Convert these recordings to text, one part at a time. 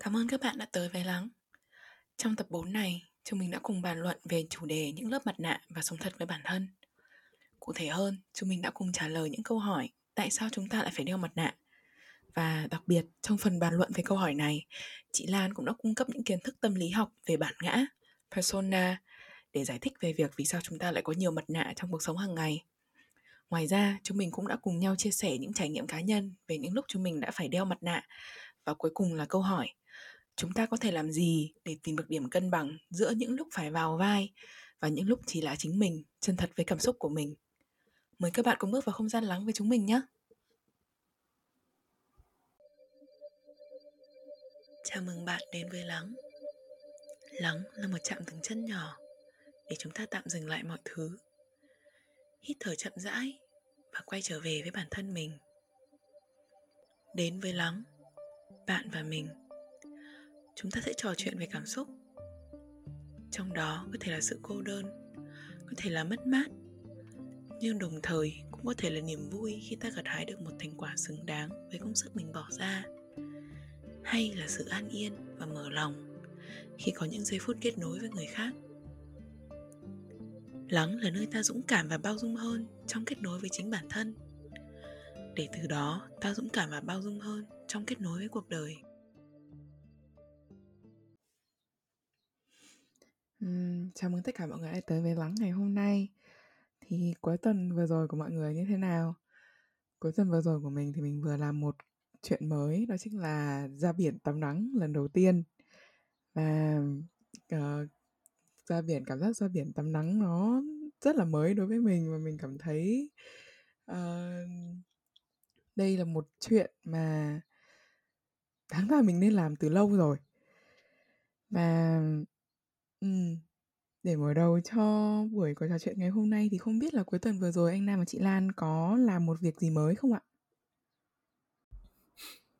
Cảm ơn các bạn đã tới với Lắng. Trong tập 4 này, chúng mình đã cùng bàn luận về chủ đề những lớp mặt nạ và sống thật với bản thân. Cụ thể hơn, chúng mình đã cùng trả lời những câu hỏi tại sao chúng ta lại phải đeo mặt nạ. Và đặc biệt, trong phần bàn luận về câu hỏi này, chị Lan cũng đã cung cấp những kiến thức tâm lý học về bản ngã, persona, để giải thích về việc vì sao chúng ta lại có nhiều mặt nạ trong cuộc sống hàng ngày. Ngoài ra, chúng mình cũng đã cùng nhau chia sẻ những trải nghiệm cá nhân về những lúc chúng mình đã phải đeo mặt nạ. Và cuối cùng là câu hỏi, chúng ta có thể làm gì để tìm được điểm cân bằng giữa những lúc phải vào vai và những lúc chỉ là chính mình, chân thật với cảm xúc của mình. Mời các bạn cùng bước vào không gian lắng với chúng mình nhé. Chào mừng bạn đến với Lắng. Lắng là một chạm từng chân nhỏ để chúng ta tạm dừng lại mọi thứ. Hít thở chậm rãi và quay trở về với bản thân mình. Đến với Lắng, bạn và mình chúng ta sẽ trò chuyện về cảm xúc. Trong đó, có thể là sự cô đơn, có thể là mất mát, nhưng đồng thời cũng có thể là niềm vui khi ta gặt hái được một thành quả xứng đáng với công sức mình bỏ ra. Hay là sự an yên và mở lòng khi có những giây phút kết nối với người khác. Lắng là nơi ta dũng cảm và bao dung hơn trong kết nối với chính bản thân. Để từ đó, ta dũng cảm và bao dung hơn trong kết nối với cuộc đời. Ừm, chào mừng tất cả mọi người đã tới với Lắng ngày hôm nay. Thì cuối tuần vừa rồi của mọi người như thế nào? Cuối tuần vừa rồi của mình thì mình vừa làm một chuyện mới, đó chính là ra biển tắm nắng lần đầu tiên. Và ờ, ra biển cảm giác ra biển tắm nắng nó rất là mới đối với mình và mình cảm thấy ờ, đây là một chuyện mà đáng ra mình nên làm từ lâu rồi. Và ừm, để mở đầu cho buổi cuộc trò chuyện ngày hôm nay thì không biết là cuối tuần vừa rồi anh Nam và chị Lan có làm một việc gì mới không ạ?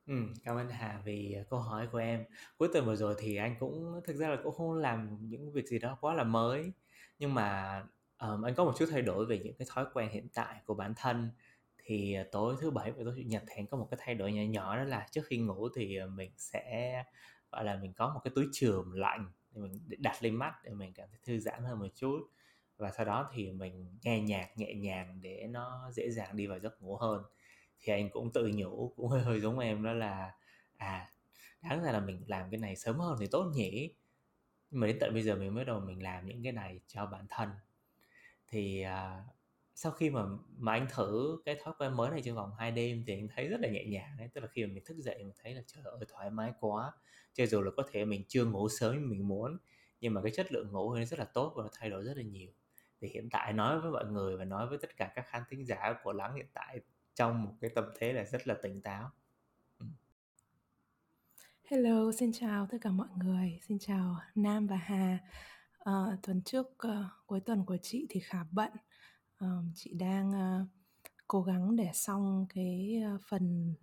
Ừ, cảm ơn Hà vì ờ, câu hỏi của em. Cuối tuần vừa rồi thì anh cũng thực ra là cũng không làm những việc gì đó quá là mới nhưng mà um, anh có một chút thay đổi về những cái thói quen hiện tại của bản thân thì ờ, tối thứ bảy và tối chủ nhật thì anh có một cái thay đổi nhỏ nhỏ đó là trước khi ngủ thì ờ, mình sẽ gọi là mình có một cái túi chườm lạnh để mình đặt lên mắt để mình cảm thấy thư giãn hơn một chút. Và sau đó thì mình nghe nhạc nhẹ nhàng để nó dễ dàng đi vào giấc ngủ hơn. Thì anh cũng tự nhủ cũng hơi hơi giống em đó là à đáng ra là mình làm cái này sớm hơn thì tốt nhỉ. Nhưng mà đến tận bây giờ mình mới đầu mình làm những cái này cho bản thân. Thì uh, sau khi mà mà anh thử cái thói quen mới này trong vòng 2 đêm thì anh thấy rất là nhẹ nhàng đấy tức là khi mà mình thức dậy mình thấy là trời ơi thoải mái quá. Cho dù là có thể mình chưa ngủ sớm như mình muốn nhưng mà cái chất lượng ngủ nó rất là tốt và nó thay đổi rất là nhiều. Thì hiện tại nói với mọi người và nói với tất cả các khán thính giả của lắng hiện tại trong một cái tâm thế là rất là tỉnh táo. Hello, xin chào tất cả mọi người, xin chào Nam và Hà. À, tuần trước uh, cuối tuần của chị thì khá bận, um, chị đang uh, cố gắng để xong cái uh, phần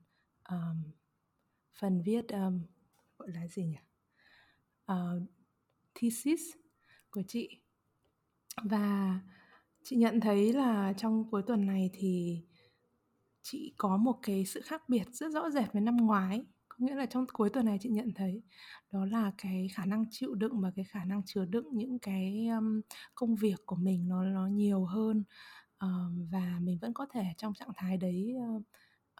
um, phần viết um, gọi là gì nhỉ? Uh, thesis của chị và chị nhận thấy là trong cuối tuần này thì chị có một cái sự khác biệt rất rõ rệt với năm ngoái có nghĩa là trong cuối tuần này chị nhận thấy đó là cái khả năng chịu đựng và cái khả năng chứa đựng những cái um, công việc của mình nó nó nhiều hơn um, và mình vẫn có thể trong trạng thái đấy uh,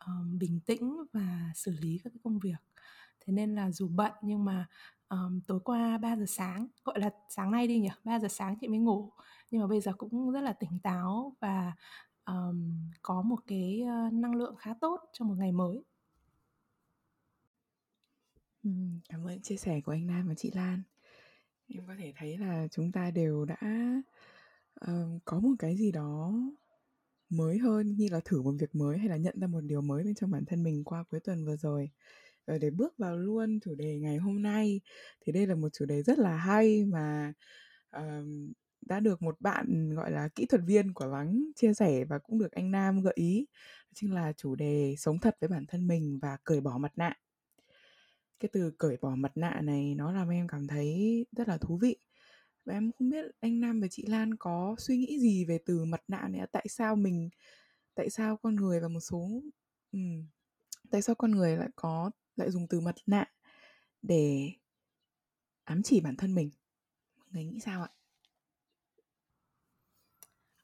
um, bình tĩnh và xử lý các cái công việc. Thế nên là dù bận nhưng mà um, tối qua 3 giờ sáng gọi là sáng nay đi nhỉ 3 giờ sáng chị mới ngủ. Nhưng mà bây giờ cũng rất là tỉnh táo và um, có một cái uh, năng lượng khá tốt trong một ngày mới cảm ơn chia sẻ của anh Nam và chị Lan. Em có thể thấy là chúng ta đều đã uh, có một cái gì đó mới hơn như là thử một việc mới hay là nhận ra một điều mới bên trong bản thân mình qua cuối tuần vừa rồi. Và để bước vào luôn chủ đề ngày hôm nay thì đây là một chủ đề rất là hay mà uh, đã được một bạn gọi là kỹ thuật viên của lắng chia sẻ và cũng được anh Nam gợi ý chính là chủ đề sống thật với bản thân mình và cởi bỏ mặt nạ cái từ cởi bỏ mặt nạ này nó làm em cảm thấy rất là thú vị. Và em không biết anh Nam và chị Lan có suy nghĩ gì về từ mặt nạ này tại sao mình tại sao con người và một số um, tại sao con người lại có lại dùng từ mặt nạ để ám chỉ bản thân mình? Mọi người nghĩ sao ạ?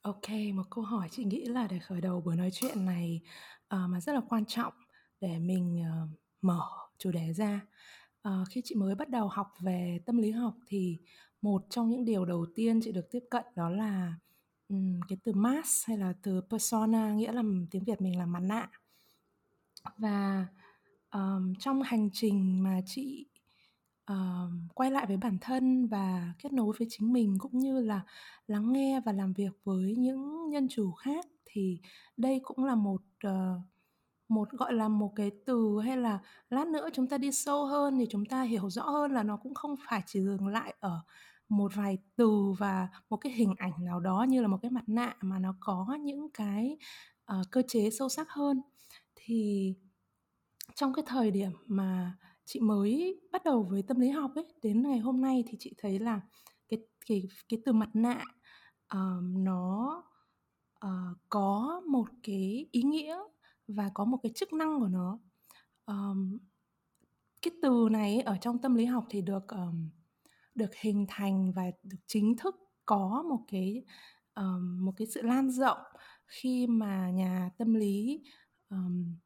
Ok, một câu hỏi chị nghĩ là để khởi đầu buổi nói chuyện này uh, mà rất là quan trọng để mình uh, mở chủ đề ra. à, khi chị mới bắt đầu học về tâm lý học thì một trong những điều đầu tiên chị được tiếp cận đó là um, cái từ mask hay là từ persona nghĩa là tiếng Việt mình là mặt nạ. Và um, trong hành trình mà chị um, quay lại với bản thân và kết nối với chính mình cũng như là lắng nghe và làm việc với những nhân chủ khác thì đây cũng là một uh, một gọi là một cái từ hay là lát nữa chúng ta đi sâu hơn thì chúng ta hiểu rõ hơn là nó cũng không phải chỉ dừng lại ở một vài từ và một cái hình ảnh nào đó như là một cái mặt nạ mà nó có những cái uh, cơ chế sâu sắc hơn. Thì trong cái thời điểm mà chị mới bắt đầu với tâm lý học ấy đến ngày hôm nay thì chị thấy là cái cái cái từ mặt nạ uh, nó uh, có một cái ý nghĩa và có một cái chức năng của nó. Um, cái từ này ở trong tâm lý học thì được um, được hình thành và được chính thức có một cái um, một cái sự lan rộng khi mà nhà tâm lý um,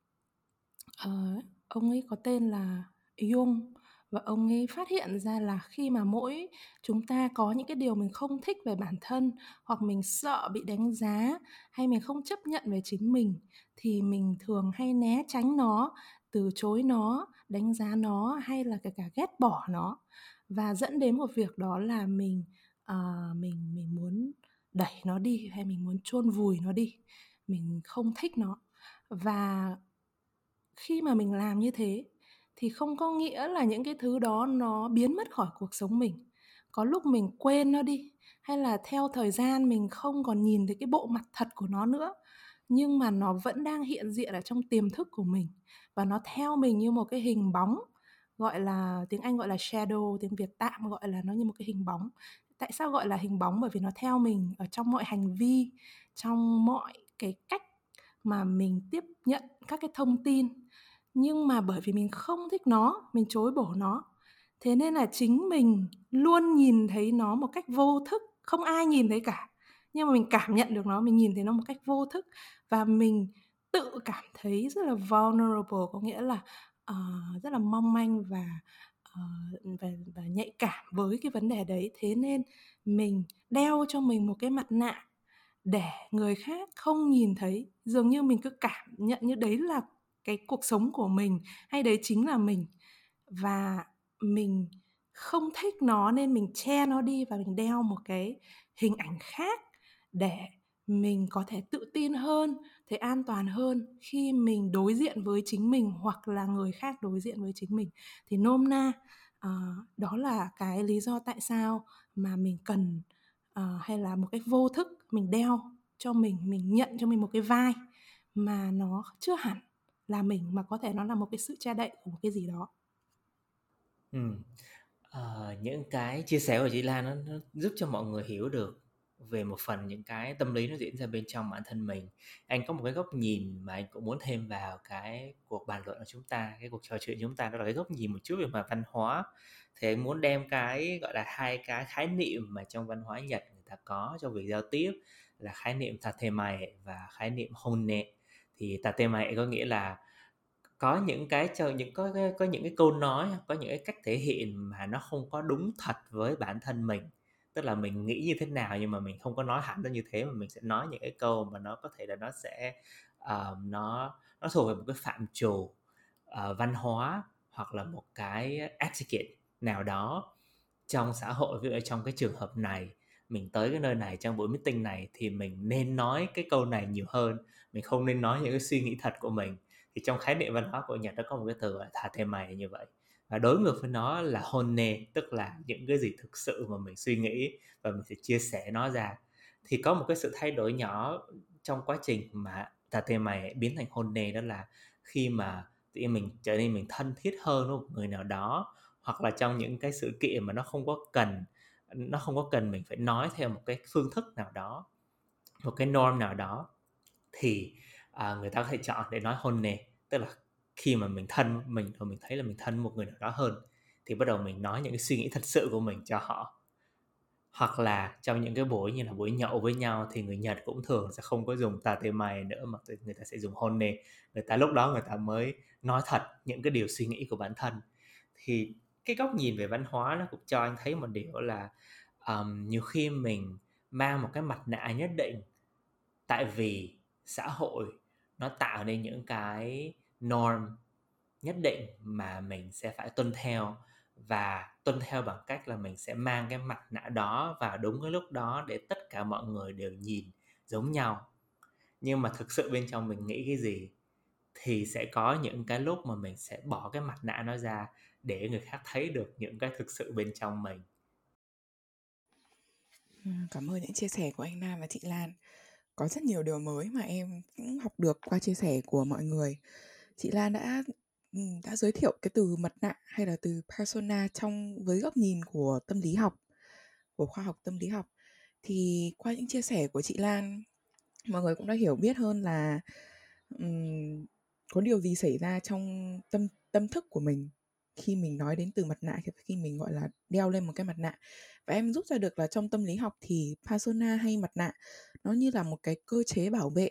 uh, ông ấy có tên là Jung và ông ấy phát hiện ra là khi mà mỗi chúng ta có những cái điều mình không thích về bản thân hoặc mình sợ bị đánh giá hay mình không chấp nhận về chính mình thì mình thường hay né tránh nó từ chối nó đánh giá nó hay là kể cả ghét bỏ nó. Và dẫn đến một việc đó là mình uh, mình mình muốn đẩy nó đi hay mình muốn chôn vùi nó đi mình không thích nó. Và khi mà mình làm như thế thì không có nghĩa là những cái thứ đó nó biến mất khỏi cuộc sống mình. Có lúc mình quên nó đi, hay là theo thời gian mình không còn nhìn thấy cái bộ mặt thật của nó nữa, nhưng mà nó vẫn đang hiện diện ở trong tiềm thức của mình. Và nó theo mình như một cái hình bóng, gọi là, tiếng Anh gọi là shadow, tiếng Việt tạm gọi là nó như một cái hình bóng. Tại sao gọi là hình bóng? Bởi vì nó theo mình ở trong mọi hành vi, trong mọi cái cách mà mình tiếp nhận các cái thông tin nhưng mà bởi vì mình không thích nó mình chối bỏ nó. Thế nên là chính mình luôn nhìn thấy nó một cách vô thức không ai nhìn thấy cả. Nhưng mà mình cảm nhận được nó mình nhìn thấy nó một cách vô thức và mình tự cảm thấy rất là vulnerable có nghĩa là uh, rất là mong manh và uh, và, và nhạy cảm với cái vấn đề đấy. Thế nên mình đeo cho mình một cái mặt nạ để người khác không nhìn thấy. Dường như mình cứ cảm nhận như đấy là cái cuộc sống của mình hay đấy chính là mình. Và mình không thích nó nên mình che nó đi và mình đeo một cái hình ảnh khác để mình có thể tự tin hơn thấy an toàn hơn khi mình đối diện với chính mình hoặc là người khác đối diện với chính mình. Thì nôm na uh, đó là cái lý do tại sao mà mình cần uh, hay là một cách vô thức mình đeo cho mình mình nhận cho mình một cái vai mà nó chưa hẳn là mình mà có thể nó là một cái sự che đậy của một cái gì đó. Ừ. à, những cái chia sẻ của chị Lan nó, nó giúp cho mọi người hiểu được về một phần những cái tâm lý nó diễn ra bên trong bản thân mình. Anh có một cái góc nhìn mà anh cũng muốn thêm vào cái cuộc bàn luận của chúng ta cái cuộc trò chuyện của chúng ta đó là cái góc nhìn một chút về mặt văn hóa. Thì anh muốn đem cái gọi là hai cái khái niệm mà trong văn hóa Nhật người ta có trong việc giao tiếp là khái niệm tatemae và khái niệm honne thì tatemae có nghĩa là có những cái cho những có có những cái câu nói có những cái cách thể hiện mà nó không có đúng thật với bản thân mình. Tức là mình nghĩ như thế nào nhưng mà mình không có nói hẳn ra như thế mà mình sẽ nói những cái câu mà nó có thể là nó sẽ uh, nó nó thuộc về một cái phạm trù uh, văn hóa hoặc là một cái etiquette nào đó trong xã hội ví dụ trong cái trường hợp này mình tới cái nơi này trong buổi meeting này thì mình nên nói cái câu này nhiều hơn mình không nên nói những cái suy nghĩ thật của mình. Thì trong khái niệm văn hóa của Nhật nó có một cái từ là thà thề mày như vậy. Và đối ngược với nó là honne tức là những cái gì thực sự mà mình suy nghĩ và mình sẽ chia sẻ nó ra. Thì có một cái sự thay đổi nhỏ trong quá trình mà thà thề mày biến thành honne đó là khi mà tự mình trở nên mình thân thiết hơn với một người nào đó, hoặc là trong những cái sự kiện mà nó không có cần, nó không có cần mình phải nói theo một cái phương thức nào đó, một cái norm nào đó thì à, người ta có thể chọn để nói hôn nè, tức là khi mà mình thân mình rồi mình thấy là mình thân một người nào đó hơn thì bắt đầu mình nói những cái suy nghĩ thật sự của mình cho họ. Hoặc là trong những cái buổi như là buổi nhậu với nhau thì người Nhật cũng thường sẽ không có dùng tate mày nữa mà người ta sẽ dùng hôn nè, người ta lúc đó người ta mới nói thật những cái điều suy nghĩ của bản thân. Thì cái góc nhìn về văn hóa nó cũng cho anh thấy một điều là um, nhiều khi mình mang một cái mặt nạ nhất định tại vì xã hội, nó tạo nên những cái norm nhất định mà mình sẽ phải tuân theo và tuân theo bằng cách là mình sẽ mang cái mặt nạ đó vào đúng cái lúc đó để tất cả mọi người đều nhìn giống nhau. Nhưng mà thực sự bên trong mình nghĩ cái gì thì sẽ có những cái lúc mà mình sẽ bỏ cái mặt nạ nó ra để người khác thấy được những cái thực sự bên trong mình. Cảm ơn những chia sẻ của anh Nam và chị Lan có rất nhiều điều mới mà em cũng học được qua chia sẻ của mọi người. Chị Lan đã đã giới thiệu cái từ mặt nạ hay là từ persona trong với góc nhìn của tâm lý học của khoa học tâm lý học. Thì qua những chia sẻ của chị Lan mọi người cũng đã hiểu biết hơn là um, có điều gì xảy ra trong tâm tâm thức của mình khi mình nói đến từ mặt nạ, khi mình, gọi là, đeo lên một cái mặt nạ. Và em rút ra được là trong tâm lý học thì persona hay mặt nạ, nó như là một cái cơ chế bảo vệ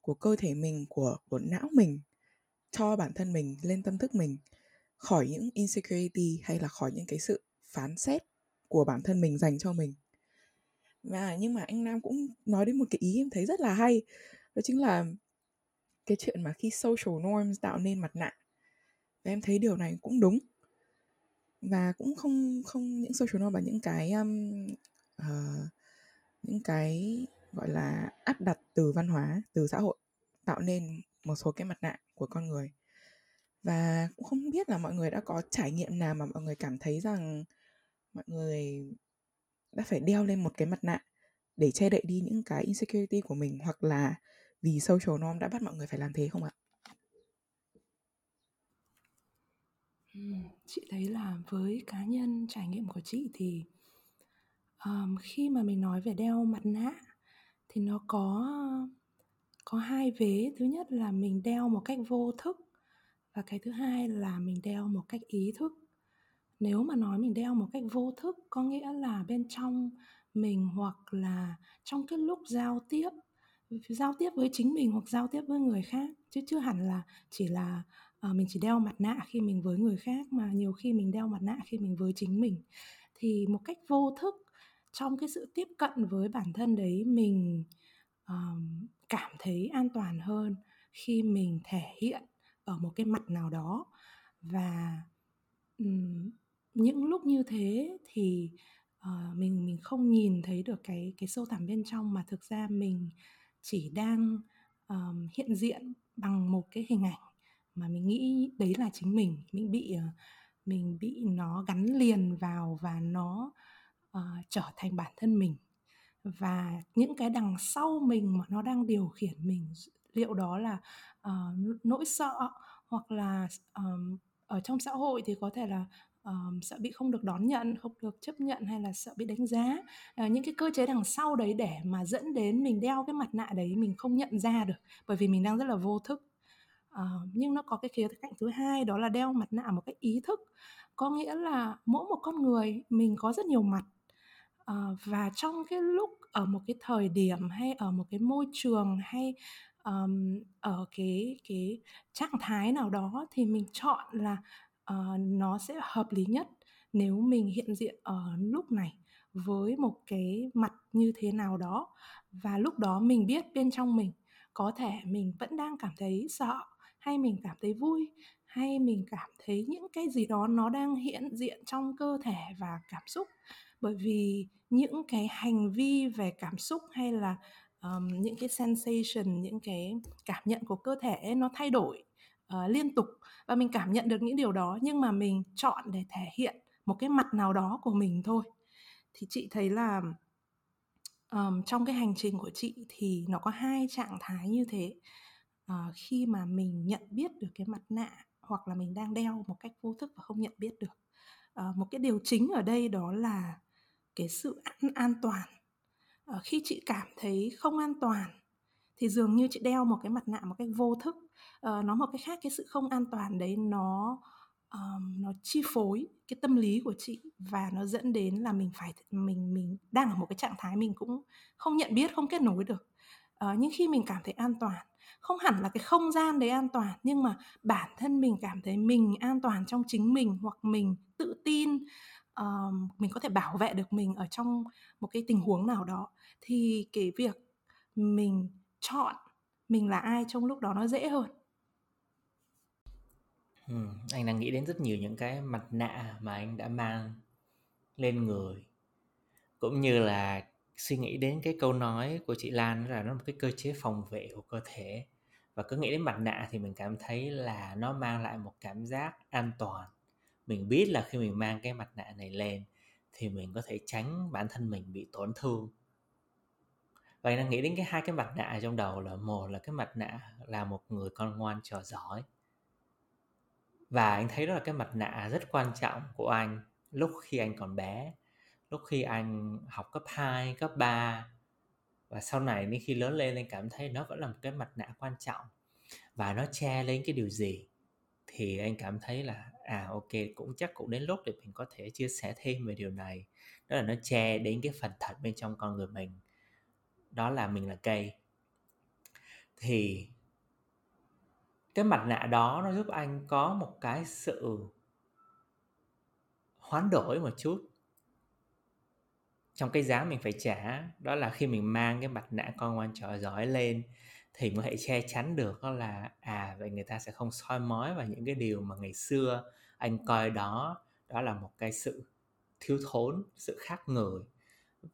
của cơ thể mình, của của não mình, cho bản thân mình lên tâm thức mình, khỏi những insecurity hay là khỏi những cái sự phán xét của bản thân mình dành cho mình. Và nhưng mà anh Nam cũng nói đến một cái ý em thấy rất là hay, đó chính là cái chuyện mà khi social norms tạo nên mặt nạ và em thấy điều này cũng đúng và cũng không không những social norm và những cái um, uh, những cái gọi là áp đặt từ văn hóa từ xã hội tạo nên một số cái mặt nạ của con người và cũng không biết là mọi người đã có trải nghiệm nào mà mọi người cảm thấy rằng mọi người đã phải đeo lên một cái mặt nạ để che đậy đi những cái insecurity của mình hoặc là vì social norm đã bắt mọi người phải làm thế không ạ? Chị thấy là với cá nhân trải nghiệm của chị thì um, khi mà mình nói về đeo mặt nạ thì nó có có hai vế. Thứ nhất là mình đeo một cách vô thức và cái thứ hai là mình đeo một cách ý thức. Nếu mà nói mình đeo một cách vô thức có nghĩa là bên trong mình hoặc là trong cái lúc giao tiếp giao tiếp với chính mình hoặc giao tiếp với người khác chứ chưa hẳn là chỉ là uh, mình chỉ đeo mặt nạ khi mình với người khác mà nhiều khi mình đeo mặt nạ khi mình với chính mình. Thì một cách vô thức trong cái sự tiếp cận với bản thân đấy mình um, cảm thấy an toàn hơn khi mình thể hiện ở một cái mặt nào đó. Và um, những lúc như thế thì uh, mình mình không nhìn thấy được cái cái sâu thẳm bên trong mà thực ra mình chỉ đang um, hiện diện bằng một cái hình ảnh mà mình nghĩ đấy là chính mình. Mình bị ờ, mình bị nó gắn liền vào và nó uh, trở thành bản thân mình. Và những cái đằng sau mình mà nó đang điều khiển mình liệu đó là uh, nỗi sợ hoặc là um, ở trong xã hội thì có thể là um, sợ bị không được đón nhận không được chấp nhận hay là sợ bị đánh giá. Uh, những cái cơ chế đằng sau đấy để mà dẫn đến mình đeo cái mặt nạ đấy mình không nhận ra được bởi vì mình đang rất là vô thức uh, nhưng nó có cái khía cạnh thứ hai đó là đeo mặt nạ một cách ý thức. Có nghĩa là mỗi một con người mình có rất nhiều mặt. Uh, và trong cái lúc ở một cái thời điểm hay ở một cái môi trường hay um, ở cái cái trạng thái nào đó thì mình chọn là uh, nó sẽ hợp lý nhất nếu mình hiện diện ở lúc này với một cái mặt như thế nào đó. Và lúc đó mình biết bên trong mình có thể mình vẫn đang cảm thấy sợ hay mình cảm thấy vui hay mình cảm thấy những cái gì đó nó đang hiện diện trong cơ thể và cảm xúc. Bởi vì những cái hành vi về cảm xúc hay là um, những cái sensation những cái cảm nhận của cơ thể nó thay đổi uh, liên tục và mình cảm nhận được những điều đó nhưng mà mình chọn để thể hiện một cái mặt nào đó của mình thôi. Thì chị thấy là um, trong cái hành trình của chị thì nó có hai trạng thái như thế uh, khi mà mình nhận biết được cái mặt nạ hoặc là mình đang đeo một cách vô thức và không nhận biết được. Uh, một cái điều chính ở đây đó là cái sự an, an toàn. Uh, khi chị cảm thấy không an toàn thì dường như chị đeo một cái mặt nạ một cách vô thức. Uh, nó một cái khác cái sự không an toàn đấy nó um, nó chi phối cái tâm lý của chị và nó dẫn đến là mình phải mình mình đang ở một cái trạng thái mình cũng không nhận biết không kết nối được uh, nhưng khi mình cảm thấy an toàn không hẳn là cái không gian đấy an toàn nhưng mà bản thân mình cảm thấy mình an toàn trong chính mình hoặc mình tự tin uh, mình có thể bảo vệ được mình ở trong một cái tình huống nào đó thì cái việc mình chọn mình là ai trong lúc đó nó dễ hơn. Ừ, anh đang nghĩ đến rất nhiều những cái mặt nạ mà anh đã mang lên người cũng như là suy nghĩ đến cái câu nói của chị Lan là nó là một cái cơ chế phòng vệ của cơ thể. Và cứ nghĩ đến mặt nạ thì mình cảm thấy là nó mang lại một cảm giác an toàn. Mình biết là khi mình mang cái mặt nạ này lên thì mình có thể tránh bản thân mình bị tổn thương. Và anh đang nghĩ đến cái hai cái mặt nạ trong đầu là một là cái mặt nạ là một người con ngoan trò giỏi. Và anh thấy đó là cái mặt nạ rất quan trọng của anh lúc khi anh còn bé lúc khi anh học cấp 2, cấp 3 và sau này đến khi lớn lên anh cảm thấy nó vẫn là một cái mặt nạ quan trọng. Và nó che lên cái điều gì thì anh cảm thấy là à ok cũng chắc cũng đến lúc để mình có thể chia sẻ thêm về điều này. Đó là nó che đến cái phần thật bên trong con người mình. Đó là mình là cây. Thì cái mặt nạ đó nó giúp anh có một cái sự hoán đổi một chút trong cái giá mình phải trả, đó là khi mình mang cái mặt nạ con ngoan trò giỏi lên, thì mới thể che chắn được, đó là à vậy người ta sẽ không soi mói vào những cái điều mà ngày xưa anh coi đó. Đó là một cái sự thiếu thốn, sự khác người.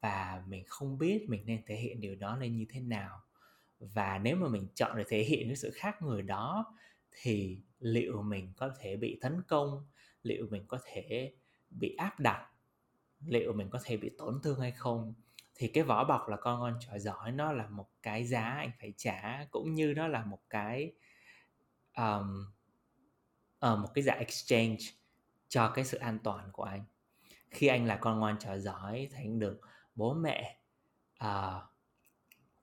Và mình không biết mình nên thể hiện điều đó lên như thế nào. Và nếu mà mình chọn để thể hiện cái sự khác người đó, thì liệu mình có thể bị tấn công? Liệu mình có thể bị áp đặt? Liệu mình có thể bị tổn thương hay không. Thì cái vỏ bọc là con ngon trò giỏi nó là một cái giá anh phải trả cũng như nó là một cái um, uh, một cái dạng exchange cho cái sự an toàn của anh. Khi anh là con ngoan trò giỏi thì anh được bố mẹ uh,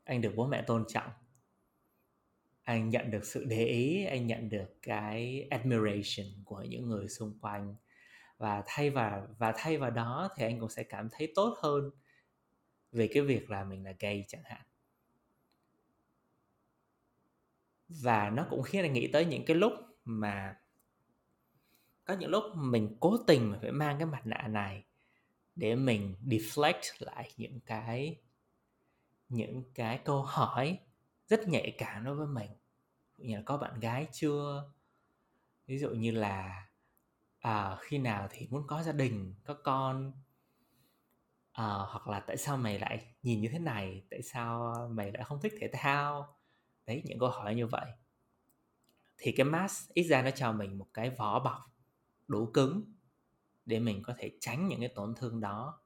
anh được bố mẹ tôn trọng. Anh nhận được sự để ý anh nhận được cái admiration của những người xung quanh và thay vào, và thay vào đó thì anh cũng sẽ cảm thấy tốt hơn về cái việc là mình là gay chẳng hạn. Và nó cũng khiến anh nghĩ tới những cái lúc mà, có những lúc mình cố tình phải mang cái mặt nạ này để mình deflect lại những cái những cái câu hỏi rất nhạy cảm đối với mình. Như là có bạn gái chưa? Ví dụ như là à, khi nào thì muốn có gia đình có con? À, hoặc là tại sao mày lại nhìn như thế này? Tại sao mày lại không thích thể thao? Đấy những câu hỏi như vậy. Thì cái mask ít ra nó cho mình một cái vỏ bọc đủ cứng để mình có thể tránh những cái tổn thương đó.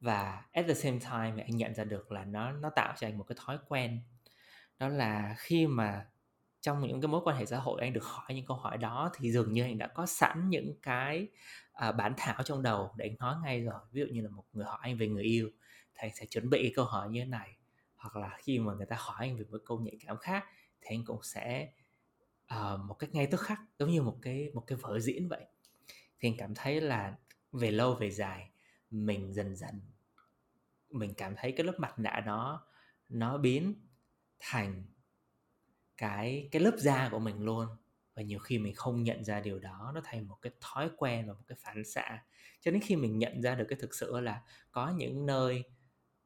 Và at the same time anh nhận ra được là nó nó tạo cho anh một cái thói quen. Đó là khi mà trong những cái mối quan hệ xã hội anh được hỏi những câu hỏi đó thì dường như anh đã có sẵn những cái à, bản thảo trong đầu để anh nói ngay rồi. Ví dụ như là một người hỏi anh về người yêu thì anh sẽ chuẩn bị câu hỏi như thế này. Hoặc là khi mà người ta hỏi anh về một câu nhạy cảm khác thì anh cũng sẽ uh, một cách ngay tức khắc giống như một cái một cái vở diễn vậy. Thì anh cảm thấy là về lâu về dài mình dần dần mình cảm thấy cái lớp mặt nạ đó nó biến thành cái cái lớp da của mình luôn. Và nhiều khi mình không nhận ra điều đó nó thành một cái thói quen và một cái phản xạ. Cho đến khi mình nhận ra được cái thực sự là có những nơi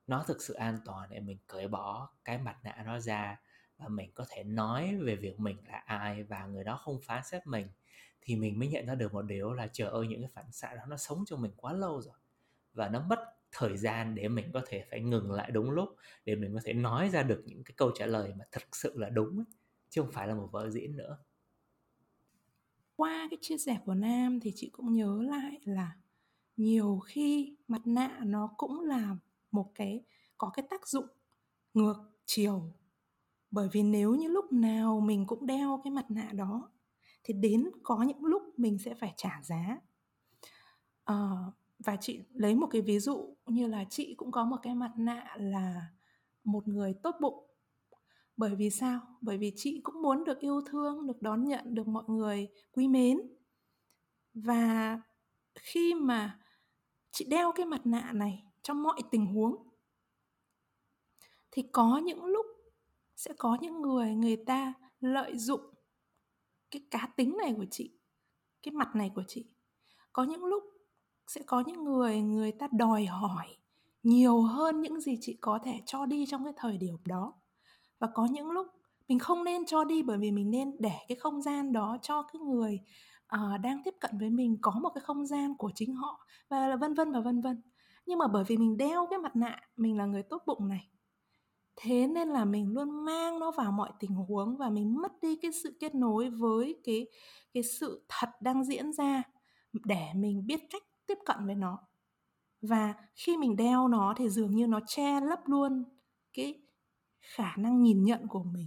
nó thực sự an toàn để mình cởi bỏ cái mặt nạ đó ra và mình có thể nói về việc mình là ai và người đó không phán xét mình thì mình mới nhận ra được một điều là trời ơi những cái phản xạ đó nó sống trong mình quá lâu rồi. Và nó mất thời gian để mình có thể phải ngừng lại đúng lúc để mình có thể nói ra được những cái câu trả lời mà thực sự là đúng ấy, chứ không phải là một vở diễn nữa. Qua cái chia sẻ của nam thì chị cũng nhớ lại là nhiều khi mặt nạ nó cũng là một cái có cái tác dụng ngược chiều. Bởi vì nếu như lúc nào mình cũng đeo cái mặt nạ đó thì đến có những lúc mình sẽ phải trả giá. À, và chị lấy một cái ví dụ như là chị cũng có một cái mặt nạ là một người tốt bụng bởi vì sao? Bởi vì chị cũng muốn được yêu thương, được đón nhận được mọi người quý mến. Và khi mà chị đeo cái mặt nạ này trong mọi tình huống, thì có những lúc sẽ có những người người ta lợi dụng cái cá tính này của chị, cái mặt này của chị. Có những lúc sẽ có những người người ta đòi hỏi nhiều hơn những gì chị có thể cho đi trong cái thời điểm đó và có những lúc mình không nên cho đi bởi vì mình nên để cái không gian đó cho cái người uh, đang tiếp cận với mình có một cái không gian của chính họ và vân vân và vân vân. Nhưng mà bởi vì mình đeo cái mặt nạ mình là người tốt bụng này thế nên là mình luôn mang nó vào mọi tình huống và mình mất đi cái sự kết nối với cái cái sự thật đang diễn ra để mình biết cách tiếp cận với nó. Và khi mình đeo nó thì dường như nó che lấp luôn cái khả năng nhìn nhận của mình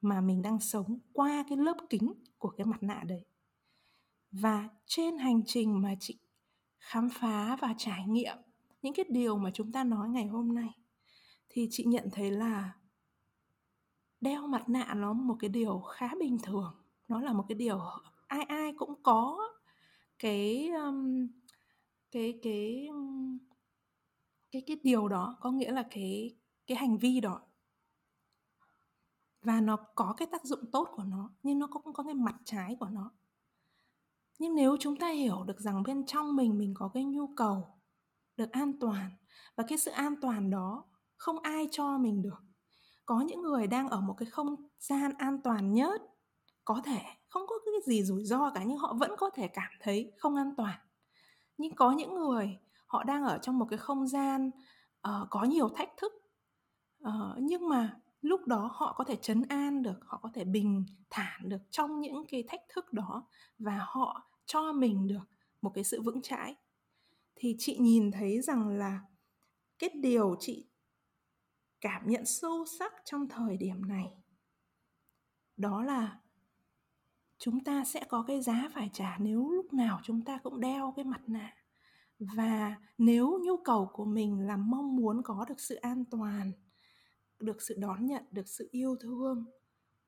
mà mình đang sống qua cái lớp kính của cái mặt nạ đấy. Và trên hành trình mà chị khám phá và trải nghiệm những cái điều mà chúng ta nói ngày hôm nay thì chị nhận thấy là đeo mặt nạ nó một cái điều khá bình thường. Nó là một cái điều ai ai cũng có cái um, cái cái cái cái điều đó. Có nghĩa là cái cái hành vi đó và nó có cái tác dụng tốt của nó nhưng nó cũng có cái mặt trái của nó. Nhưng nếu chúng ta hiểu được rằng bên trong mình mình có cái nhu cầu được an toàn và cái sự an toàn đó không ai cho mình được. Có những người đang ở một cái không gian an toàn nhất có thể không có cái gì rủi ro cả nhưng họ vẫn có thể cảm thấy không an toàn. Nhưng có những người họ đang ở trong một cái không gian uh, có nhiều thách thức uh, nhưng mà lúc đó họ có thể chấn an được, họ có thể bình thản được trong những cái thách thức đó và họ cho mình được một cái sự vững chãi. Thì chị nhìn thấy rằng là cái điều chị cảm nhận sâu sắc trong thời điểm này, đó là chúng ta sẽ có cái giá phải trả nếu lúc nào chúng ta cũng đeo cái mặt nạ. Và nếu nhu cầu của mình là mong muốn có được sự an toàn được sự đón nhận, được sự yêu thương,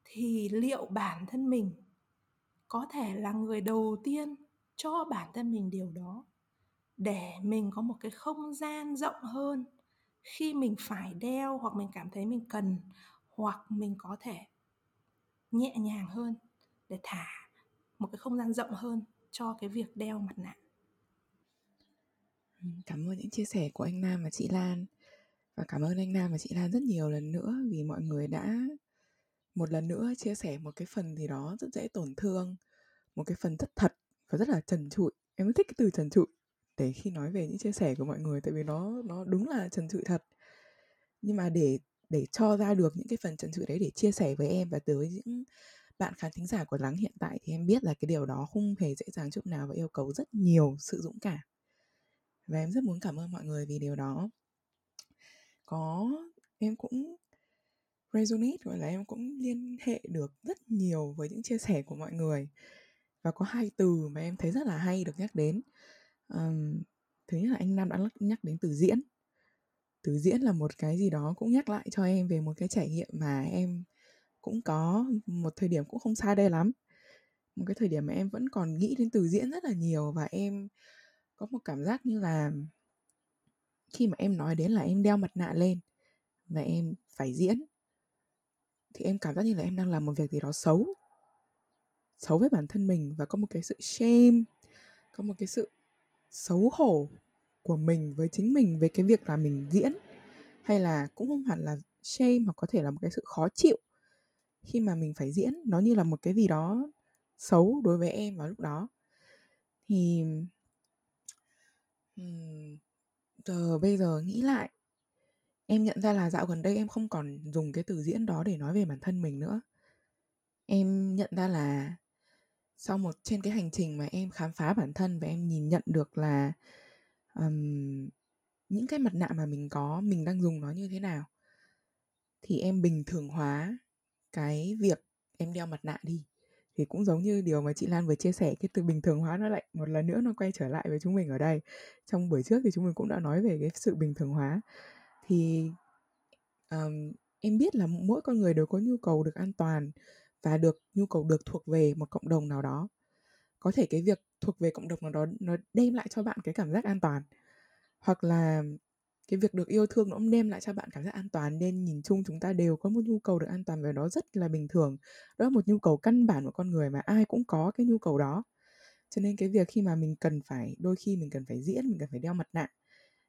thì liệu bản thân mình có thể là người đầu tiên cho bản thân mình điều đó? Để mình có một cái không gian rộng hơn khi mình phải đeo hoặc mình cảm thấy mình cần hoặc mình có thể nhẹ nhàng hơn để thả một cái không gian rộng hơn cho cái việc đeo mặt nạ. Cảm ơn những chia sẻ của anh Nam và chị Lan và cảm ơn anh Nam và chị Lan rất nhiều lần nữa vì mọi người đã một lần nữa chia sẻ một cái phần gì đó rất dễ tổn thương, một cái phần rất thật và rất là trần trụi. Em rất thích cái từ trần trụi để khi nói về những chia sẻ của mọi người, tại vì nó nó đúng là trần trụi thật. Nhưng mà để để cho ra được những cái phần trần trụi đấy để chia sẻ với em và tới những bạn khán thính giả của lắng hiện tại thì em biết là cái điều đó không hề dễ dàng chút nào và yêu cầu rất nhiều sự dũng cảm. Và em rất muốn cảm ơn mọi người vì điều đó có em cũng resonate gọi là em cũng liên hệ được rất nhiều với những chia sẻ của mọi người. Và có hai từ mà em thấy rất là hay được nhắc đến. Um, thứ nhất là anh Nam đã nhắc đến từ diễn. Từ diễn là một cái gì đó cũng nhắc lại cho em về một cái trải nghiệm mà em cũng có một thời điểm cũng không xa đây lắm. Một cái thời điểm mà em vẫn còn nghĩ đến từ diễn rất là nhiều và em có một cảm giác như là khi mà em nói đến là em đeo mặt nạ lên và em phải diễn, thì em cảm giác như là em đang làm một việc gì đó xấu xấu với bản thân mình và có một cái sự shame, có một cái sự xấu hổ của mình với chính mình về cái việc là mình diễn. Hay là cũng không hẳn là shame mà có thể là một cái sự khó chịu khi mà mình phải diễn. Nó như là một cái gì đó xấu đối với em vào lúc đó. Thì giờ bây giờ nghĩ lại em nhận ra là dạo gần đây em không còn dùng cái từ diễn đó để nói về bản thân mình nữa. Em nhận ra là sau một trên cái hành trình mà em khám phá bản thân và em nhìn nhận được là um, những cái mặt nạ mà mình có mình đang dùng nó như thế nào thì em bình thường hóa cái việc em đeo mặt nạ đi thì cũng giống như điều mà chị Lan vừa chia sẻ cái từ bình thường hóa nó lại một lần nữa nó quay trở lại với chúng mình ở đây. Trong buổi trước thì chúng mình cũng đã nói về cái sự bình thường hóa. Thì um, em biết là mỗi con người đều có nhu cầu được an toàn và được nhu cầu được thuộc về một cộng đồng nào đó. Có thể cái việc thuộc về cộng đồng nào đó nó đem lại cho bạn cái cảm giác an toàn. Hoặc là cái việc được yêu thương nó cũng đem lại cho bạn cảm giác an toàn, nên nhìn chung chúng ta đều có một nhu cầu được an toàn và nó rất là bình thường. Đó là một nhu cầu căn bản của con người mà ai cũng có cái nhu cầu đó. Cho nên cái việc khi mà mình cần phải, đôi khi mình cần phải diễn, mình cần phải đeo mặt nạ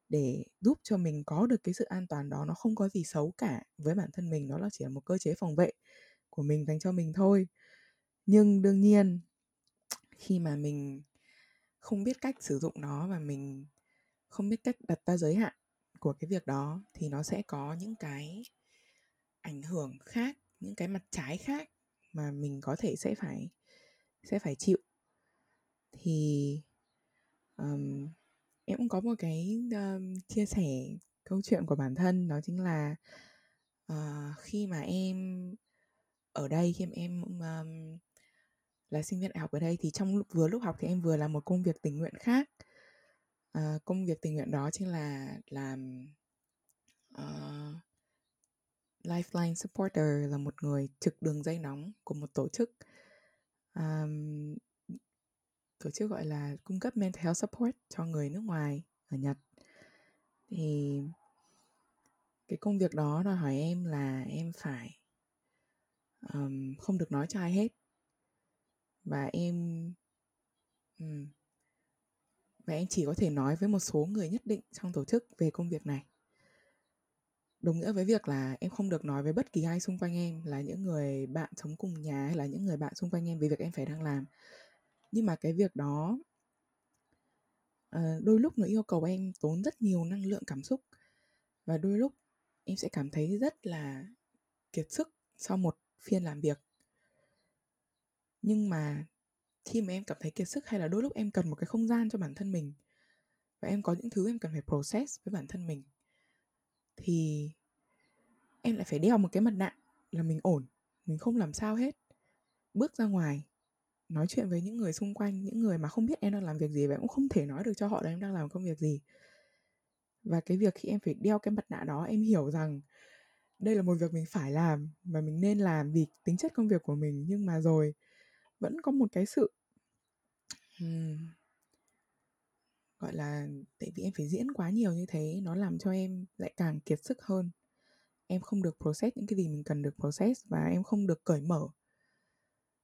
để giúp cho mình có được cái sự an toàn đó, nó không có gì xấu cả với bản thân mình nó là chỉ là một cơ chế phòng vệ của mình dành cho mình thôi. Nhưng đương nhiên, khi mà mình không biết cách sử dụng nó và mình không biết cách đặt ra giới hạn của cái việc đó thì nó sẽ có những cái ảnh hưởng khác những cái mặt trái khác mà mình có thể sẽ phải sẽ phải chịu. Thì um, em cũng có một cái um, chia sẻ câu chuyện của bản thân đó chính là uh, khi mà em ở đây khi mà em um, là sinh viên đại học ở đây thì trong lúc vừa lúc học thì em vừa làm một công việc tình nguyện khác à, công việc tình nguyện đó chính là làm uh, lifeline supporter là một người trực đường dây nóng của một tổ chức um, tổ chức gọi là cung cấp mental health support cho người nước ngoài ở Nhật. Thì cái công việc đó đòi hỏi em là em phải um, không được nói cho ai hết. Và em um, và anh chỉ có thể nói với một số người nhất định trong tổ chức về công việc này. Đồng nghĩa với việc là em không được nói với bất kỳ ai xung quanh em là những người bạn sống cùng nhà hay là những người bạn xung quanh em về việc em phải đang làm. Nhưng mà cái việc đó ờ, đôi lúc nó yêu cầu em tốn rất nhiều năng lượng cảm xúc. Và đôi lúc em sẽ cảm thấy rất là kiệt sức sau một phiên làm việc. Nhưng mà khi mà em cảm thấy kiệt sức hay là đôi lúc em cần một cái không gian cho bản thân mình và em có những thứ em cần phải process với bản thân mình, thì em lại phải đeo một cái mặt nạ là mình ổn, mình không làm sao hết. Bước ra ngoài, nói chuyện với những người xung quanh, những người mà không biết em đang làm việc gì và em cũng không thể nói được cho họ là em đang làm công việc gì. Và cái việc khi em phải đeo cái mặt nạ đó, em hiểu rằng đây là một việc mình phải làm và mình nên làm vì tính chất công việc của mình. Nhưng mà rồi vẫn có một cái sự um, gọi là tại vì em phải diễn quá nhiều như thế nó làm cho em lại càng kiệt sức hơn. Em không được process những cái gì mình cần được process và em không được cởi mở.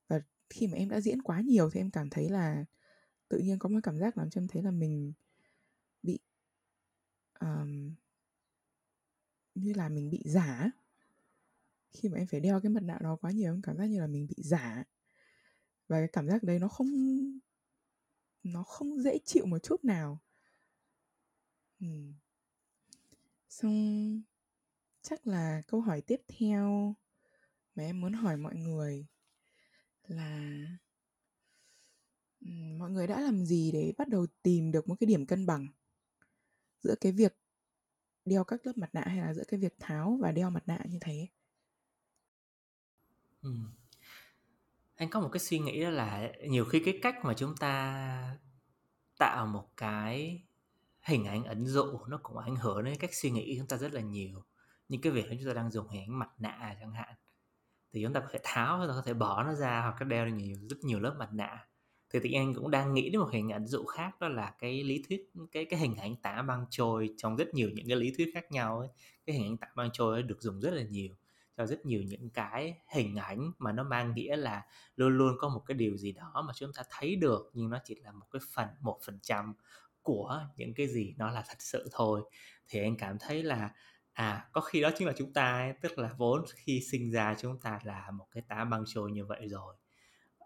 Và khi mà em đã diễn quá nhiều thì em cảm thấy là tự nhiên có một cảm giác làm cho em thấy là mình bị um, như là mình bị giả. Khi mà em phải đeo cái mặt nạ đó quá nhiều em cảm giác như là mình bị giả và cái cảm giác đấy nó không nó không dễ chịu một chút nào ừ. xong, chắc là câu hỏi tiếp theo mà em muốn hỏi mọi người là mọi người đã làm gì để bắt đầu tìm được một cái điểm cân bằng giữa cái việc đeo các lớp mặt nạ hay là giữa cái việc tháo và đeo mặt nạ như thế ừ anh có một cái suy nghĩ đó là nhiều khi cái cách mà chúng ta tạo một cái hình ảnh ẩn dụ nó cũng ảnh hưởng đến cách suy nghĩ của chúng ta rất là nhiều. Như cái việc chúng ta đang dùng hình ảnh mặt nạ chẳng hạn, thì chúng ta có thể tháo hoặc có thể bỏ nó ra hoặc là đeo nhiều, rất nhiều lớp mặt nạ. Thì tự nhiên cũng đang nghĩ đến một hình ảnh dụ khác, đó là cái lý thuyết, cái cái hình ảnh tả băng trôi trong rất nhiều những cái lý thuyết khác nhau ấy. Cái hình ảnh tả băng trôi ấy được dùng rất là nhiều cho rất nhiều những cái hình ảnh mà nó mang nghĩa là luôn luôn có một cái điều gì đó mà chúng ta thấy được nhưng nó chỉ là một cái phần một phần trăm của những cái gì nó là thật sự thôi. Thì anh cảm thấy là à có khi đó chính là chúng ta ấy, tức là vốn khi sinh ra chúng ta là một cái tá băng trôi như vậy rồi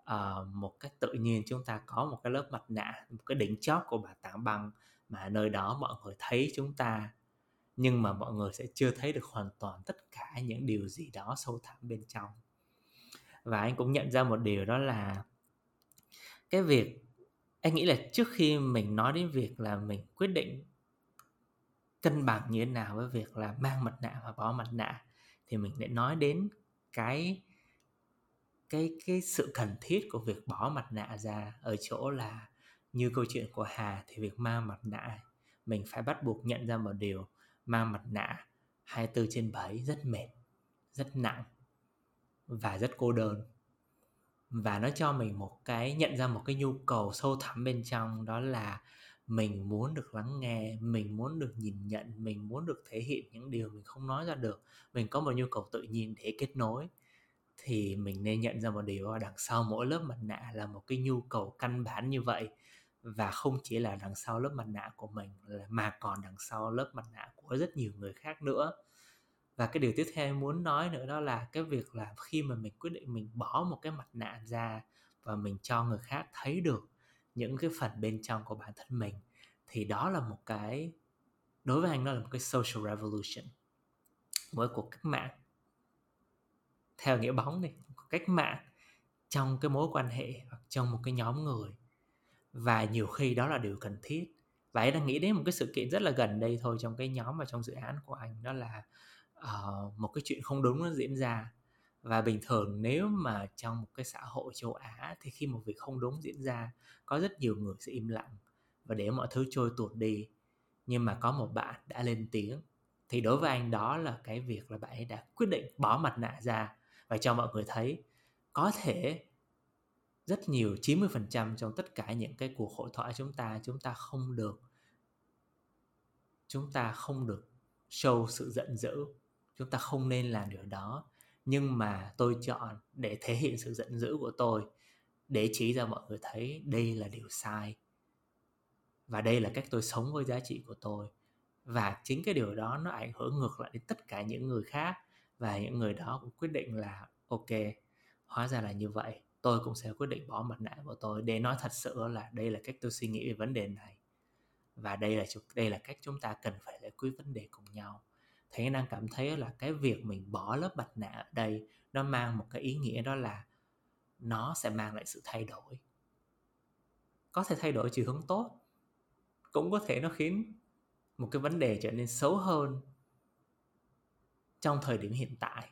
à, một cách tự nhiên chúng ta có một cái lớp mặt nạ một cái đỉnh chóp của bà tảng băng mà nơi đó mọi người thấy chúng ta nhưng mà mọi người sẽ chưa thấy được hoàn toàn tất cả những điều gì đó sâu thẳm bên trong. Và anh cũng nhận ra một điều đó là cái việc, anh nghĩ là trước khi mình nói đến việc là mình quyết định cân bằng như thế nào với việc là mang mặt nạ và bỏ mặt nạ, thì mình lại nói đến cái cái cái sự cần thiết của việc bỏ mặt nạ ra ở chỗ là như câu chuyện của Hà thì việc mang mặt nạ, mình phải bắt buộc nhận ra một điều mang mặt nạ 24 trên 7 rất mệt, rất nặng và rất cô đơn. Và nó cho mình một cái, nhận ra một cái nhu cầu sâu thẳm bên trong, đó là mình muốn được lắng nghe, mình muốn được nhìn nhận, mình muốn được thể hiện những điều mình không nói ra được. Mình có một nhu cầu tự nhiên để kết nối, thì mình nên nhận ra một điều là đằng sau mỗi lớp mặt nạ là một cái nhu cầu căn bản như vậy và không chỉ là đằng sau lớp mặt nạ của mình mà còn đằng sau lớp mặt nạ của rất nhiều người khác nữa. Và cái điều tiếp theo em muốn nói nữa đó là cái việc là khi mà mình quyết định mình bỏ một cái mặt nạ ra và mình cho người khác thấy được những cái phần bên trong của bản thân mình, thì đó là một cái, đối với anh đó là một cái social revolution. Một cuộc cách mạng, theo nghĩa bóng này cách mạng trong cái mối quan hệ hoặc trong một cái nhóm người và nhiều khi đó là điều cần thiết. Và anh đang nghĩ đến một cái sự kiện rất là gần đây thôi trong cái nhóm và trong dự án của anh đó là uh, một cái chuyện không đúng nó diễn ra. Và bình thường nếu mà trong một cái xã hội châu Á thì khi một việc không đúng diễn ra có rất nhiều người sẽ im lặng và để mọi thứ trôi tuột đi. Nhưng mà có một bạn đã lên tiếng thì đối với anh đó là cái việc là bạn ấy đã quyết định bỏ mặt nạ ra. Và cho mọi người thấy có thể rất nhiều 90% trong tất cả những cái cuộc hội thoại chúng ta chúng ta không được, chúng ta không được show sự giận dữ, chúng ta không nên làm điều đó. Nhưng mà tôi chọn để thể hiện sự giận dữ của tôi, để chỉ ra mọi người thấy đây là điều sai và đây là cách tôi sống với giá trị của tôi. Và chính cái điều đó nó ảnh hưởng ngược lại đến tất cả những người khác và những người đó cũng quyết định là, ok, hóa ra là như vậy tôi cũng sẽ quyết định bỏ mặt nạ của tôi để nói thật sự là đây là cách tôi suy nghĩ về vấn đề này. Và đây là đây là cách chúng ta cần phải giải quyết vấn đề cùng nhau. Thì anh đang cảm thấy là cái việc mình bỏ lớp mặt nạ ở đây, nó mang một cái ý nghĩa đó là nó sẽ mang lại sự thay đổi. Có thể thay đổi chiều hướng tốt, cũng có thể nó khiến một cái vấn đề trở nên xấu hơn trong thời điểm hiện tại.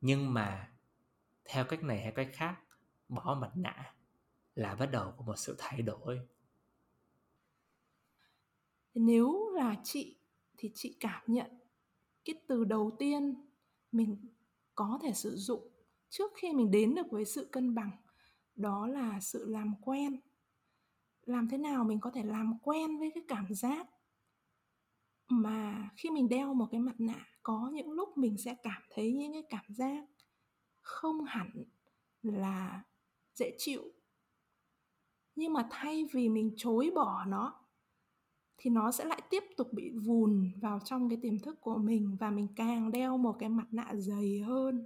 Nhưng mà theo cách này hay cách khác bỏ mặt nạ là bắt đầu của một sự thay đổi. Nếu là chị thì chị cảm nhận cái từ đầu tiên mình có thể sử dụng trước khi mình đến được với sự cân bằng, đó là sự làm quen. Làm thế nào mình có thể làm quen với cái cảm giác mà khi mình đeo một cái mặt nạ, có những lúc mình sẽ cảm thấy những cái cảm giác không hẳn là dễ chịu. Nhưng mà thay vì mình chối bỏ nó thì nó sẽ lại tiếp tục bị vùn vào trong cái tiềm thức của mình và mình càng đeo một cái mặt nạ dày hơn.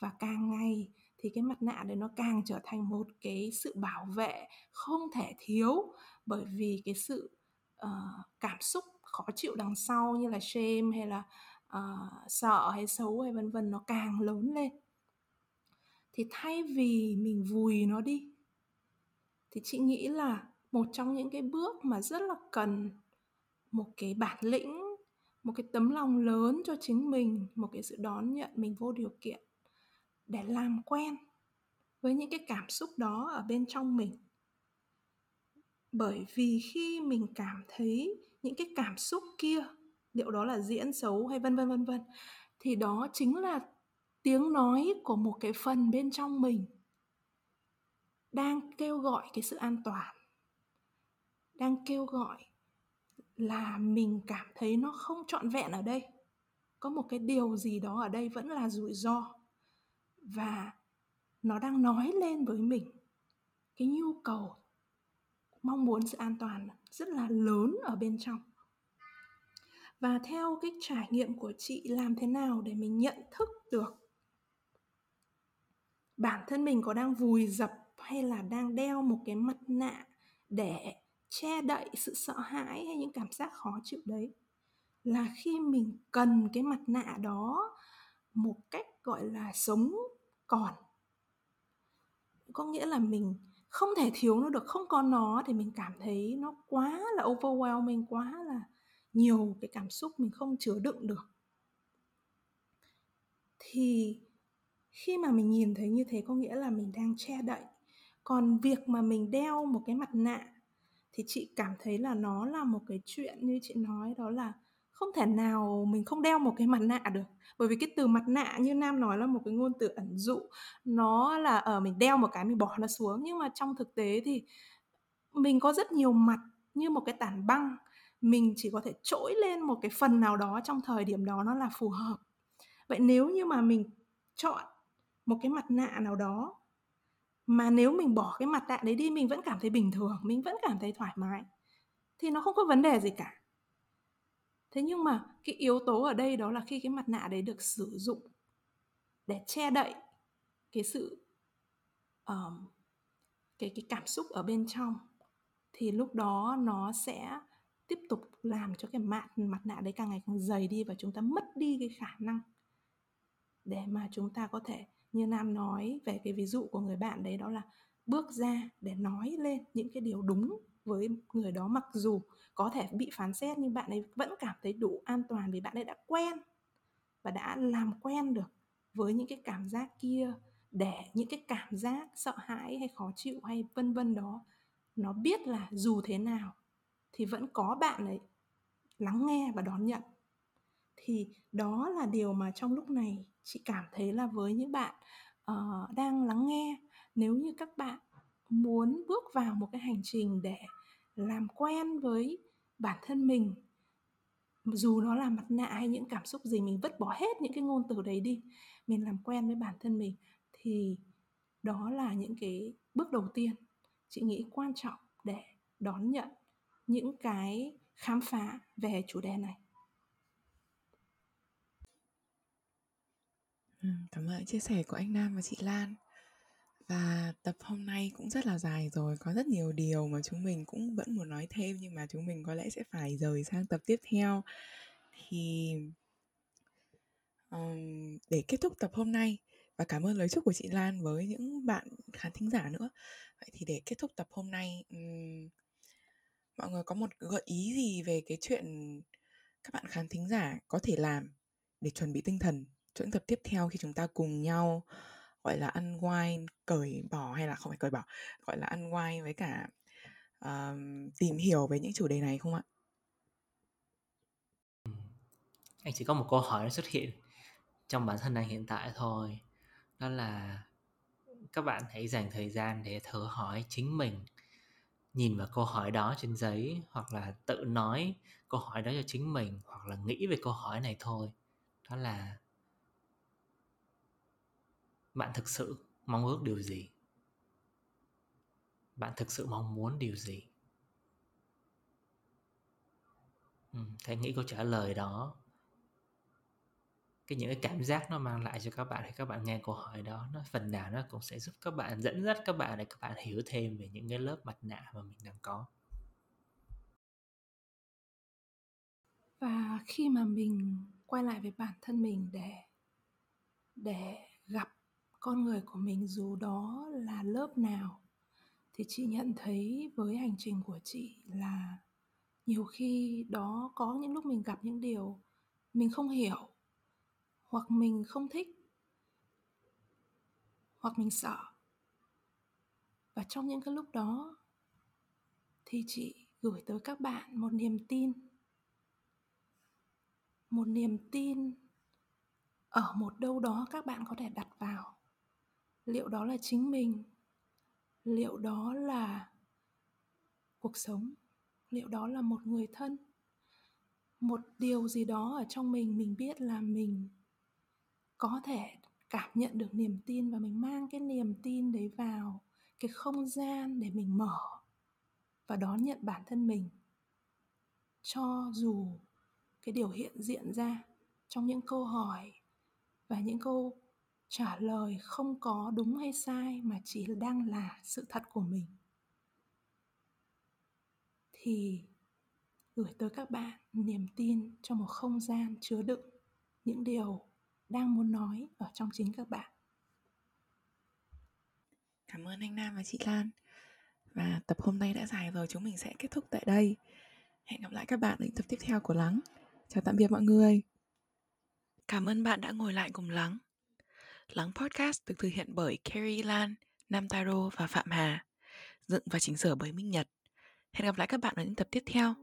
Và càng ngày thì cái mặt nạ đấy nó càng trở thành một cái sự bảo vệ không thể thiếu bởi vì cái sự uh, cảm xúc khó chịu đằng sau như là shame hay là uh, sợ hay xấu hay vân vân nó càng lớn lên thì thay vì mình vùi nó đi, thì chị nghĩ là một trong những cái bước mà rất là cần một cái bản lĩnh, một cái tấm lòng lớn cho chính mình, một cái sự đón nhận mình vô điều kiện để làm quen với những cái cảm xúc đó ở bên trong mình. Bởi vì khi mình cảm thấy những cái cảm xúc kia, liệu đó là diễn xấu hay vân vân vân vân, thì đó chính là tiếng nói của một cái phần bên trong mình đang kêu gọi cái sự an toàn, đang kêu gọi là mình cảm thấy nó không trọn vẹn ở đây. Có một cái điều gì đó ở đây vẫn là rủi ro và nó đang nói lên với mình. Cái nhu cầu, mong muốn sự an toàn rất là lớn ở bên trong. Và theo cái trải nghiệm của chị, làm thế nào để mình nhận thức được bản thân mình có đang vùi dập hay là đang đeo một cái mặt nạ để che đậy sự sợ hãi hay những cảm giác khó chịu đấy, là khi mình cần cái mặt nạ đó một cách, gọi là, sống còn. Có nghĩa là mình không thể thiếu nó được, không có nó thì mình cảm thấy nó quá là overwhelming, quá là nhiều cái cảm xúc mình không chứa đựng được. Thì khi mà mình nhìn thấy như thế có nghĩa là mình đang che đậy. Còn việc mà mình đeo một cái mặt nạ thì chị cảm thấy là nó là một cái chuyện như chị nói đó là không thể nào mình không đeo một cái mặt nạ được. Bởi vì cái từ mặt nạ như nam nói là một cái ngôn từ ẩn dụ. Nó là ở uh, mình đeo một cái mình bỏ nó xuống. Nhưng mà trong thực tế thì mình có rất nhiều mặt như một cái tản băng. Mình chỉ có thể trỗi lên một cái phần nào đó trong thời điểm đó nó là phù hợp. Vậy nếu như mà mình chọn một cái mặt nạ nào đó. Mà nếu mình bỏ cái mặt nạ đấy đi mình vẫn cảm thấy bình thường mình vẫn cảm thấy thoải mái thì nó không có vấn đề gì cả. Thế nhưng mà cái yếu tố ở đây đó là khi cái mặt nạ đấy được sử dụng để che đậy cái sự um, cái cái cảm xúc ở bên trong thì lúc đó nó sẽ tiếp tục làm cho cái mặt mặt nạ đấy càng ngày càng dày đi và chúng ta mất đi cái khả năng để mà chúng ta có thể như nam nói về cái ví dụ của người bạn đấy đó là bước ra để nói lên những cái điều đúng với người đó, mặc dù có thể bị phán xét nhưng bạn ấy vẫn cảm thấy đủ an toàn vì bạn ấy đã quen và đã làm quen được với những cái cảm giác kia để những cái cảm giác sợ hãi hay khó chịu hay vân vân đó nó biết là dù thế nào thì vẫn có bạn ấy lắng nghe và đón nhận thì đó là điều mà trong lúc này chị cảm thấy là với những bạn uh, đang lắng nghe nếu như các bạn muốn bước vào một cái hành trình để làm quen với bản thân mình dù nó là mặt nạ hay những cảm xúc gì mình vứt bỏ hết những cái ngôn từ đấy đi mình làm quen với bản thân mình thì đó là những cái bước đầu tiên chị nghĩ quan trọng để đón nhận những cái khám phá về chủ đề này. Ừ, cảm ơn chia sẻ của anh Nam và chị Lan. Và tập hôm nay cũng rất là dài rồi có rất nhiều điều mà chúng mình cũng vẫn muốn nói thêm nhưng mà chúng mình có lẽ sẽ phải rời sang tập tiếp theo. Thì um, để kết thúc tập hôm nay và cảm ơn lời chúc của chị Lan với những bạn khán thính giả nữa. Vậy thì để kết thúc tập hôm nay um, mọi người có một gợi ý gì về cái chuyện các bạn khán thính giả có thể làm để chuẩn bị tinh thần? Những tập tiếp theo khi chúng ta cùng nhau gọi là ăn wine cởi bỏ hay là không phải cởi bỏ gọi là ăn wine với cả um, tìm hiểu về những chủ đề này không ạ? Anh chỉ có một câu hỏi nó xuất hiện trong bản thân anh hiện tại thôi đó là các bạn hãy dành thời gian để thử hỏi chính mình nhìn vào câu hỏi đó trên giấy hoặc là tự nói câu hỏi đó cho chính mình hoặc là nghĩ về câu hỏi này thôi. Đó là bạn thực sự mong ước điều gì? Bạn thực sự mong muốn điều gì? Ừ, thế nghĩ câu trả lời đó cái những cái cảm giác nó mang lại cho các bạn khi các bạn nghe câu hỏi đó nó phần nào nó cũng sẽ giúp các bạn dẫn dắt các bạn để các bạn hiểu thêm về những cái lớp mặt nạ mà mình đang có. Và khi mà mình quay lại với bản thân mình để để gặp con người của mình dù đó là lớp nào, thì chị nhận thấy với hành trình của chị là nhiều khi đó có những lúc mình gặp những điều mình không hiểu, hoặc mình không thích, hoặc mình sợ. Và trong những cái lúc đó thì chị gửi tới các bạn một niềm tin, một niềm tin ở một đâu đó các bạn có thể đặt vào liệu đó là chính mình? Liệu đó là cuộc sống? Liệu đó là một người thân? Một điều gì đó ở trong mình mình biết là mình có thể cảm nhận được niềm tin và mình mang cái niềm tin đấy vào cái không gian để mình mở và đón nhận bản thân mình. Cho dù cái điều hiện diện ra trong những câu hỏi và những câu trả lời không có đúng hay sai mà chỉ đang là sự thật của mình. Thì gửi tới các bạn niềm tin cho một không gian chứa đựng những điều đang muốn nói ở trong chính các bạn. Cảm ơn anh nam và chị lan. Và tập hôm nay đã dài rồi chúng mình sẽ kết thúc tại đây. Hẹn gặp lại các bạn ở những tập tiếp theo của lắng. Chào tạm biệt mọi người. Cảm ơn bạn đã ngồi lại cùng lắng lắng podcast được thực hiện bởi Carrie Lan, Nam Taro và Phạm Hà. Dựng và chỉnh sửa bởi Minh Nhật. Hẹn gặp lại các bạn ở những tập tiếp theo.